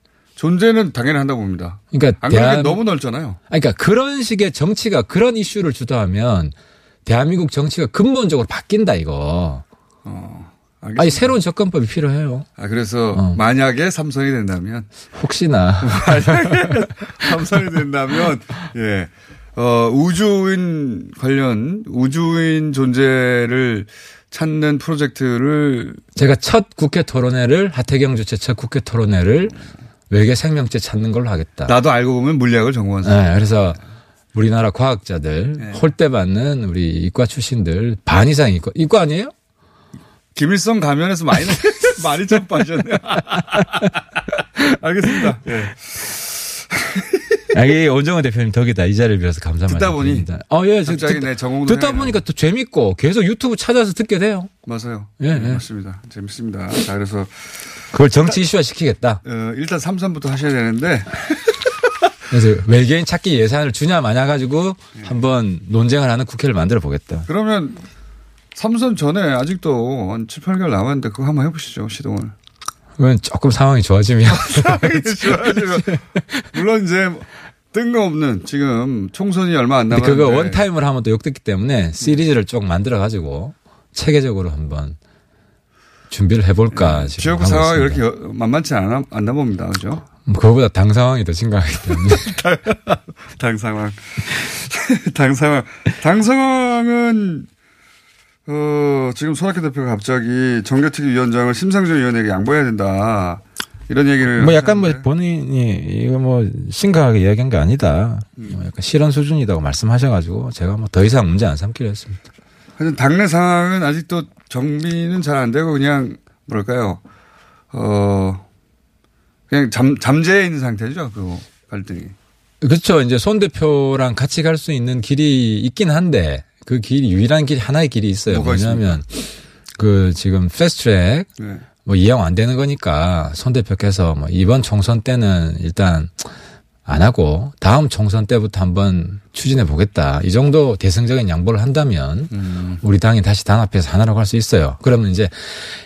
존재는 당연히 한다고 봅니다. 그러니까 대한- 너무 넓잖아요. 그러니까 그런 식의 정치가 그런 이슈를 주도하면 대한민국 정치가 근본적으로 바뀐다 이거. 아니 새로운 접근법이 필요해요. 아, 그래서 어. 만약에 삼성이 된다면 혹시나 만약에 삼성이 된다면 예. 어, 우주인 관련 우주인 존재를 찾는 프로젝트를 제가 첫 국회 토론회를 하태경 주최 첫 국회 토론회를 외계 생명체 찾는 걸로 하겠다. 나도 알고 보면 물리학을 전공한 사람. 네, 그래서 우리나라 과학자들 홀대 받는 우리 이과 출신들 반 이상 이과 이과 아니에요? 김일성 가면에서 많이 많이 좀 빠졌네요. 알겠습니다. 예. 아, 이게 원정원 대표님 덕이다. 이 자리를 빌어서 감사 듣다 보니. 어, 예, 저 갑자기 듣다, 내 전공도 듣다 생각이 보니까 또 재밌고 계속 유튜브 찾아서 듣게 돼요. 맞아요. 예, 네, 예. 맞습니다. 재밌습니다. 자, 그래서 그걸 정치 이슈화 시키겠다. 어, 일단 삼삼부터 하셔야 되는데 그래서 외계인 찾기 예산을 주냐 마냐 가지고 예. 한번 논쟁을 하는 국회를 만들어 보겠다. 그러면 삼선 전에 아직도 한 7, 8개월 남았는데 그거 한번 해보시죠 시동을. 그건 조금 상황이 좋아지면 좋아지면 물론 이제 뜬금없는 지금 총선이 얼마 안 남았는데 그거 원타임으로 하면 또 욕듣기 때문에 시리즈를 쭉 만들어 가지고 체계적으로 한번 준비를 해볼까 지금 지역 하고 상황이 있습니다. 그렇게 만만치 않아 않나 봅니다. 그죠? 뭐 그거보다 당 상황이 더 심각하기 때문에 당 상황. 당 상황. 당 상황은 어, 지금 손학규 대표가 갑자기 정개특위 위원장을 심상정 위원에게 양보해야 된다. 이런 얘기를 뭐 약간 뭐 본인이 이거 뭐 심각하게 이야기한 게 아니다. 뭐 약간 실언 수준이라고 말씀하셔가지고 제가 뭐 더 이상 문제 안 삼기로 했습니다. 하여튼 당내 상황은 아직도 정비는 잘 안 되고 그냥 뭐랄까요. 어 그냥 잠 잠재해 있는 상태죠. 그 갈등이. 그렇죠. 이제 손 대표랑 같이 갈 수 있는 길이 있긴 한데 그 길이 유일한 길 하나의 길이 있어요. 뭐냐면 그 지금 패스트트랙 네. 뭐 이용 안 되는 거니까 손 대표께서 뭐 이번 총선 때는 일단 안 하고 다음 총선 때부터 한번 추진해 보겠다. 이 정도 대승적인 양보를 한다면 음. 우리 당이 다시 단합해서 하나라고 할 수 있어요. 그러면 이제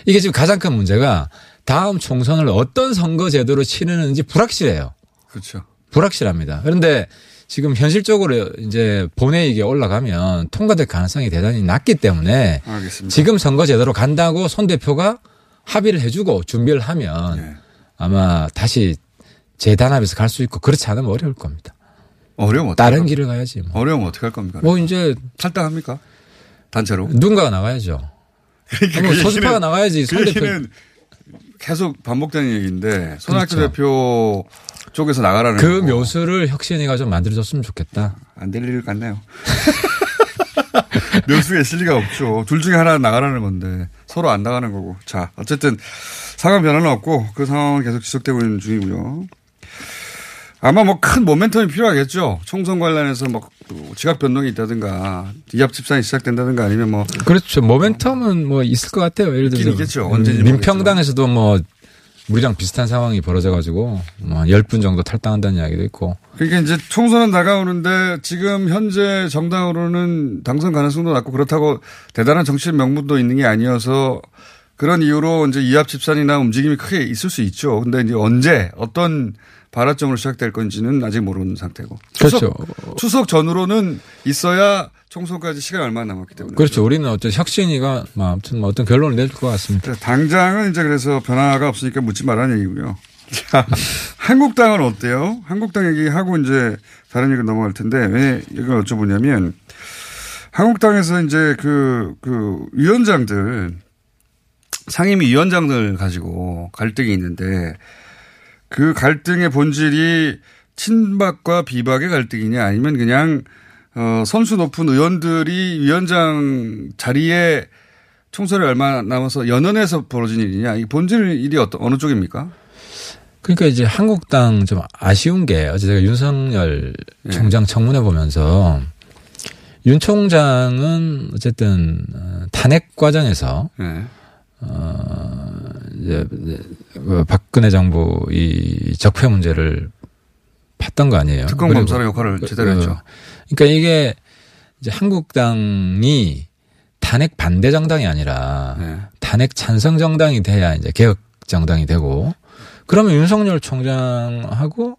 이게 지금 가장 큰 문제가 다음 총선을 어떤 선거 제도로 치르는지 불확실해요. 그렇죠. 불확실합니다. 그런데 지금 현실적으로 이제 본회의에 올라가면 통과될 가능성이 대단히 낮기 때문에 알겠습니다. 지금 선거 제대로 간다고 손 대표가 합의를 해주고 준비를 하면 네. 아마 다시 재단합에서 갈 수 있고 그렇지 않으면 어려울 겁니다. 어려움 다른 할 길을 가야지. 뭐, 어려움 어떻게 할 겁니까? 뭐 이제 탈당합니까? 단체로. 누군가가 나가야죠. 그러니까 뭐 그 소수파가 얘기는- 나가야지. 그손 대표. 계속 반복되는 얘기인데 손학규 그렇죠. 대표 쪽에서 나가라는 그 거고. 묘수를 혁신이가 좀 만들어줬으면 좋겠다. 안 될 일 같네요. 묘수에 있을 리가 없죠. 둘 중에 하나 나가라는 건데 서로 안 나가는 거고. 자, 어쨌든 상황 변화는 없고 그 상황은 계속 지속되고 있는 중이고요. 아마 뭐 큰 모멘텀이 필요하겠죠. 총선 관련해서 뭐 지각 변동이 있다든가 이합 집산이 시작된다든가 아니면 뭐 그렇죠. 모멘텀은 뭐 있을 것 같아요. 예를 들어서 있긴 있겠죠. 언제인지 민평당에서도 뭐 우리랑 비슷한 상황이 벌어져 가지고 뭐 10분 정도 탈당한다는 이야기도 있고. 그러니까 이제 총선은 다가오는데 지금 현재 정당으로는 당선 가능성도 낮고 그렇다고 대단한 정치적 명분도 있는 게 아니어서 그런 이유로 이제 이합 집산이나 움직임이 크게 있을 수 있죠. 근데 이제 언제 어떤 발화점으로 시작될 건지는 아직 모르는 상태고. 추석, 그렇죠. 추석 전후로는 있어야 총선까지 시간 얼마 남았기 때문에. 그렇죠. 우리는 어떤 혁신이가 뭐 아무튼 뭐 어떤 결론을 내줄 것 같습니다. 당장은 이제 그래서 변화가 없으니까 묻지 말라는 얘기고요. 자, 한국당은 어때요? 한국당 얘기하고 이제 다른 얘기로 넘어갈 텐데 왜 이걸 여쭤보냐면 한국당에서 이제 그, 그 위원장들 상임위 위원장들 가지고 갈등이 있는데 그 갈등의 본질이 친박과 비박의 갈등이냐 아니면 그냥 어, 선수 높은 의원들이 위원장 자리에 총선이 얼마 남아서 연연해서 벌어진 일이냐 이 본질 일이 어떤 어느 쪽입니까? 그러니까 이제 한국당 좀 아쉬운 게 어제 제가 윤석열 예. 총장 청문회 보면서 윤 총장은 어쨌든 어, 탄핵 과정에서 네. 어 박근혜 정부 이 적폐 문제를 봤던 거 아니에요. 특검 검사의 역할을 제대로 그, 했죠. 그러니까 이게 이제 한국당이 탄핵 반대 정당이 아니라 네. 탄핵 찬성 정당이 돼야 이제 개혁 정당이 되고 그러면 윤석열 총장하고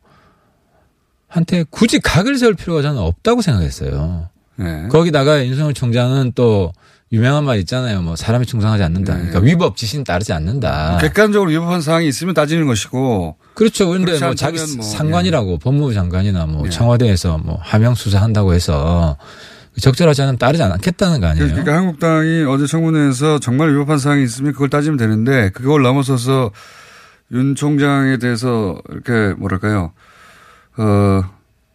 한테 굳이 각을 세울 필요가 저는 없다고 생각했어요. 네. 거기다가 윤석열 총장은 또 유명한 말 있잖아요. 뭐 사람이 충성하지 않는다. 네. 그러니까 위법 지신 따르지 않는다. 객관적으로 위법한 사항이 있으면 따지는 것이고. 그렇죠. 그런데 뭐 자기 뭐, 상관이라고 법무부 장관이나 뭐 예. 청와대에서 뭐 하명 수사한다고 해서 적절하지 않으면 따르지 않겠다는 거 아니에요. 그러니까 한국당이 어제 청문회에서 정말 위법한 사항이 있으면 그걸 따지면 되는데 그걸 넘어서서 윤 총장에 대해서 이렇게 뭐랄까요. 어,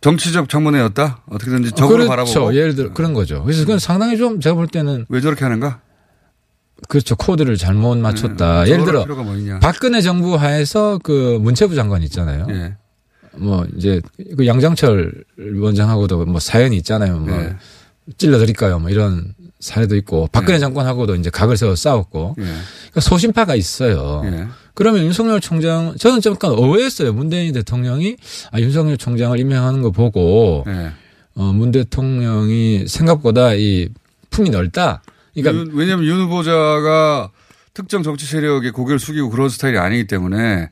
정치적 청문회였다? 어떻게든지 적으로 그렇죠. 바라보고. 예를 들어 그런 거죠. 그래서 그건 상당히 좀 제가 볼 때는 왜 저렇게 하는가? 그렇죠. 코드를 잘못 맞췄다. 네, 예를 적어볼 들어. 박근혜 정부 하에서 그 문체부 장관 있잖아요. 예. 뭐 이제 그 양정철 원장하고도 뭐 사연이 있잖아요. 뭐 예. 찔러 드릴까요? 뭐 이런 사례도 있고 박근혜 장관하고도 이제 각을 세워 싸웠고 예. 그러니까 소신파가 있어요. 예. 그러면 윤석열 총장 저는 좀 약간 의외였어요. 문재인 대통령이 아 윤석열 총장을 임명하는 거 보고 예. 어, 문 대통령이 생각보다 이 품이 넓다. 그러니까 윤- 왜냐하면 윤 후보자가 특정 정치 세력에 고개를 숙이고 그런 스타일이 아니기 때문에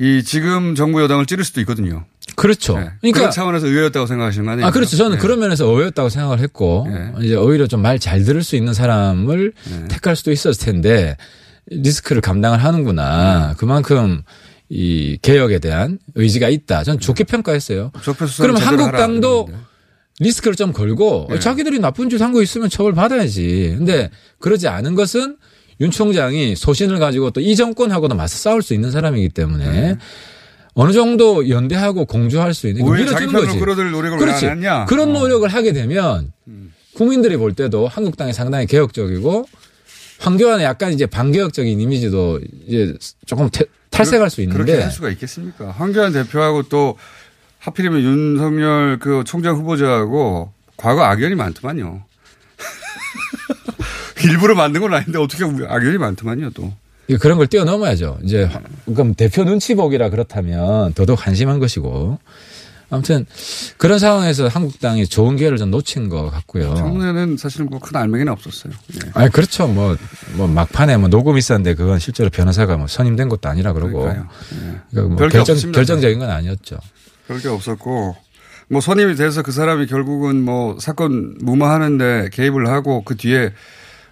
이 지금 정부 여당을 찌를 수도 있거든요. 그렇죠. 네. 그러니까 그런 차원에서 의외였다고 생각하시는 거 아니에요? 아, 그렇죠. 저는 네. 그런 면에서 의외였다고 생각을 했고, 이제 오히려 좀 말 잘 들을 수 있는 사람을 네. 택할 수도 있었을 텐데, 리스크를 감당을 하는구나. 네. 그만큼 이 개혁에 대한 의지가 있다. 전 좋게 평가했어요. 수사를 그럼 제대로 한국당도 리스크를 좀 걸고, 네. 자기들이 나쁜 짓 한 거 있으면 처벌 받아야지. 근데 그러지 않은 것은 윤 총장이 소신을 가지고 또 이 정권하고도 맞서 싸울 수 있는 사람이기 때문에 네. 어느 정도 연대하고 공조할 수 있는 밀어주는 거지. 노력을 그렇지. 그런 어. 노력을 하게 되면 국민들이 볼 때도 한국당이 상당히 개혁적이고 황교안의 약간 이제 반개혁적인 이미지도 이제 조금 태- 탈색할 수 그렇게 있는데 할 수가 있겠습니까? 황교안 대표하고 또 하필이면 윤석열 그 총장 후보자하고 과거 악연이 많더만요. 일부러 만든 건 아닌데 어떻게 악연이 많더만요 또. 그런 걸 뛰어넘어야죠. 이제 그럼 대표 눈치 보기라 그렇다면 더더욱 한심한 것이고 아무튼 그런 상황에서 한국당이 좋은 기회를 좀 놓친 것 같고요. 청문회는 사실 뭐큰 알맹이는 없었어요. 예. 아니 그렇죠. 뭐, 뭐 막판에 뭐 녹음 있었는데 그건 실제로 변호사가 뭐 선임된 것도 아니라 그러고 그러니까요. 그러니까 뭐 결정 없습니다. 결정적인 건 아니었죠. 별게 없었고 뭐 선임이 돼서 그 사람이 결국은 뭐 사건 무마하는데 개입을 하고 그 뒤에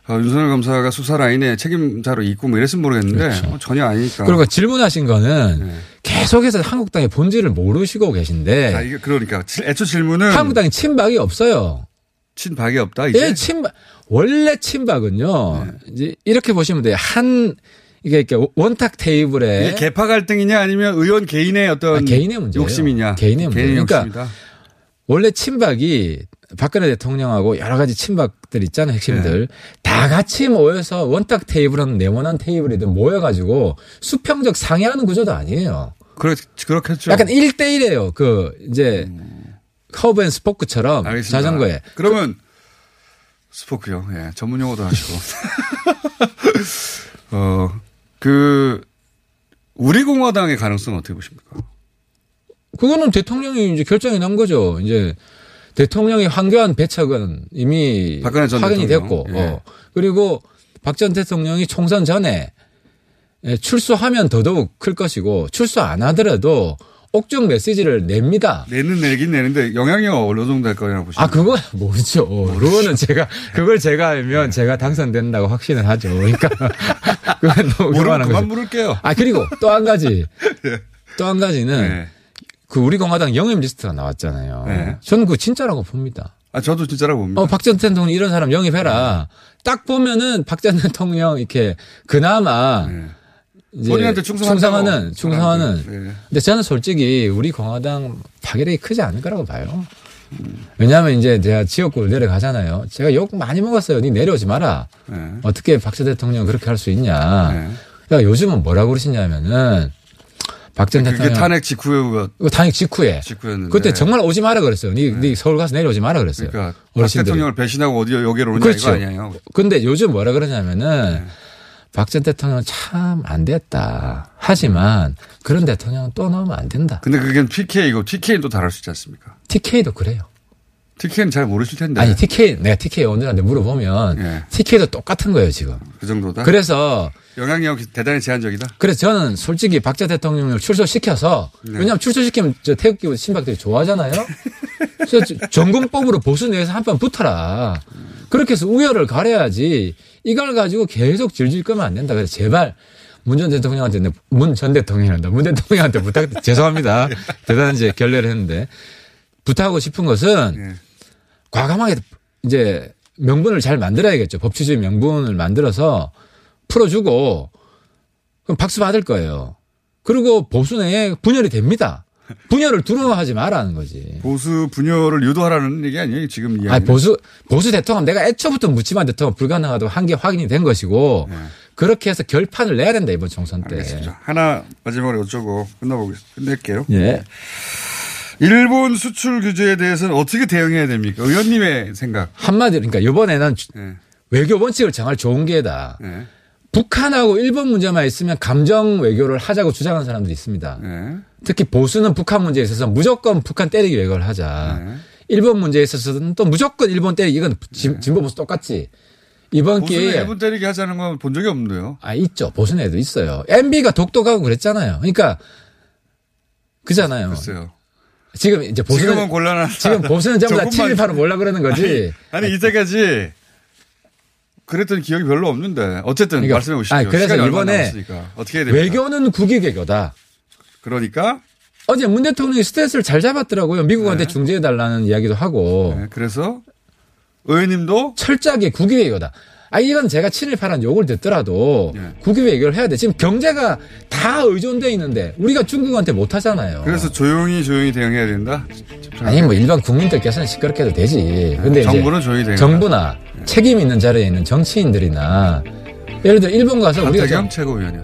어, 윤석열 검사가 수사 라인에 책임자로 있고 뭐 이랬으면 모르겠는데 뭐 전혀 아니니까. 그리고 질문하신 거는 네. 계속해서 한국당의 본질을 모르시고 계신데 아, 이게 그러니까 질- 애초 질문은 한국당에 친박이 없어요. 친박이 없다 이제. 예, 친박 원래 친박은요. 네. 이제 이렇게 보시면 돼요. 한 이게 이렇게 원탁 테이블에 이게 개파 갈등이냐 아니면 의원 개인의 어떤 아, 개인의 문제예요. 욕심이냐. 개인의 문제. 개인의 그러니까 욕심이다. 원래 친박이 박근혜 대통령하고 여러 가지 친박들 있잖아요, 핵심들. 네. 다 같이 모여서 원탁 테이블은 네모난 테이블이든 모여가지고 수평적 상의하는 구조도 아니에요. 그렇, 그렇겠죠. 약간 1대1이에요. 그, 이제, hub and spoke처럼 알겠습니다. 자전거에. 그러면 spoke요. 예. 전문 용어도 하시고. 어, 그 우리 공화당의 가능성은 어떻게 보십니까? 그거는 대통령이 이제 결정이 난 거죠. 이제 대통령이 황교안 배척은 이미 확인이 대통령. 됐고, 예. 어. 그리고 박 전 대통령이 총선 전에 예, 출소하면 더더욱 클 것이고 출소 안 하더라도 옥중 메시지를 냅니다. 내는 내긴 내는데 영향력 어느 정도 될 거라고 보십니까? 아, 그거 모르죠. 그거는 제가, 그걸 제가 알면 제가 당선된다고 확신을 하죠. 그러니까, 그건 너무 모르면 그만. 물을게요. 아, 그리고 또 한 가지. 또한 가지는 네. 그 우리 공화당 영입 리스트가 나왔잖아요. 네. 저는 그거 진짜라고 봅니다. 아, 저도 진짜라고 봅니다. 어, 박전 대통령 이런 사람 영입해라. 딱 보면은 박 전 대통령 이렇게 그나마 이제 본인한테. 충성하는 충성하는. 네. 근데 저는 솔직히 우리 공화당 파괴력이 크지 않을 거라고 봐요. 왜냐하면 이제 제가 지역구를 내려가잖아요. 제가 욕 많이 먹었어요. 니 내려오지 마라. 네. 어떻게 박전 대통령 그렇게 할 수 있냐. 그러니까 요즘은 뭐라고 그러시냐면은 박전 그게 대통령 탄핵 직후에 그 탄핵 직후에 직후였는데. 그때 정말 오지 마라 그랬어요. 니, 니 서울 가서 내려오지 마라 그랬어요. 그러니까 박 어르신들이. 대통령을 배신하고 어디 여기로 오냐 그렇죠. 이거 아니에요. 근데 요즘 뭐라 그러냐면은 네. 박전 대통령 참 안 됐다. 하지만 그런 대통령은 또 나오면 안 된다. 근데 그게 PK이고 TK는 또 다를 수 있지 않습니까? TK도 그래요. TK는 잘 모르실 텐데. 아니 TK 내가 TK 오늘한테 물어보면 예. TK도 똑같은 거예요 지금. 그 정도다. 그래서 영향력이 대단히 제한적이다. 그래서 저는 솔직히 박전 대통령을 출소시켜서 네. 왜냐하면 출소시키면 저 태극기 신박들이 좋아하잖아요. 그래서 전공법으로 보수 내에서 한 판 붙어라. 그렇게 해서 우열을 가려야지 이걸 가지고 계속 질질 끄면 안 된다. 그래서 제발 문전 대통령한테 문 전 대통령이란다. 문 대통령한테 부탁 죄송합니다. 대단한 이제 결례를 했는데 부탁하고 싶은 것은 예. 과감하게 이제 명분을 잘 만들어야겠죠. 법치주의 명분을 만들어서 풀어주고 그럼 박수 받을 거예요. 그리고 보수 내에 분열이 됩니다. 분열을 두려워하지 말라는 거지. 보수 분열을 유도하라는 얘기 아니에요 지금 이야기. 아니, 보수, 보수 대통령 내가 애초부터 묻지만 대통령 불가능하다고 한 게 확인이 된 것이고 그렇게 해서 결판을 내야 된다 이번 총선 때. 네. 알겠습니다. 하나 마지막으로 여쭤고 끝나보겠습니다. 끝낼게요. 예. 일본 수출 규제에 대해서는 어떻게 대응해야 됩니까? 의원님의 생각. 한마디로 그러니까 이번에는 네. 외교 원칙을 정할 좋은 기회다. 네. 북한하고 일본 문제만 있으면 감정 외교를 하자고 주장하는 사람들이 있습니다. 네. 특히 보수는 북한 문제에 있어서 무조건 북한 때리기 외교를 하자. 네. 일본 문제에 있어서는 또 무조건 일본 때리기 이건 진- 진보 보수 똑같지. 이번 보수는 기회에 일본 때리기 하자는 건 본 적이 없는데요. 아 있죠. 보수 내도 있어요. MB가 독도가고 그랬잖아요. 그러니까 그잖아요. 글쎄요. 지금 이제 보수는 지금은 곤란한. 지금 보수는 전부 다 친일파로 몰라 그러는 거지. 아니, 아니, 이때까지 그랬던 기억이 별로 없는데 어쨌든 그러니까, 말씀해 보시죠. 아니, 그래서 이번에. 어떻게? 외교는 국익 외교다. 그러니까 어제 문 대통령이 스트레스를 잘 잡았더라고요. 미국한테 네. 중재해 달라는 이야기도 하고. 네, 그래서 의원님도 철저하게 국위외교다. 아, 이건 제가 친일파란 욕을 듣더라도 네. 국위외교를 해야 돼. 지금 경제가 다 의존돼 있는데 우리가 중국한테 못 하잖아요. 그래서 조용히 조용히 대응해야 된다. 아니 뭐 일반 국민들께서는 시끄럽게 해도 되지. 근데 정부는 조용히 대응한다. 정부나 책임 있는 자리에 있는 정치인들이나 예를 들어 일본 가서 우리가 최고위원이요.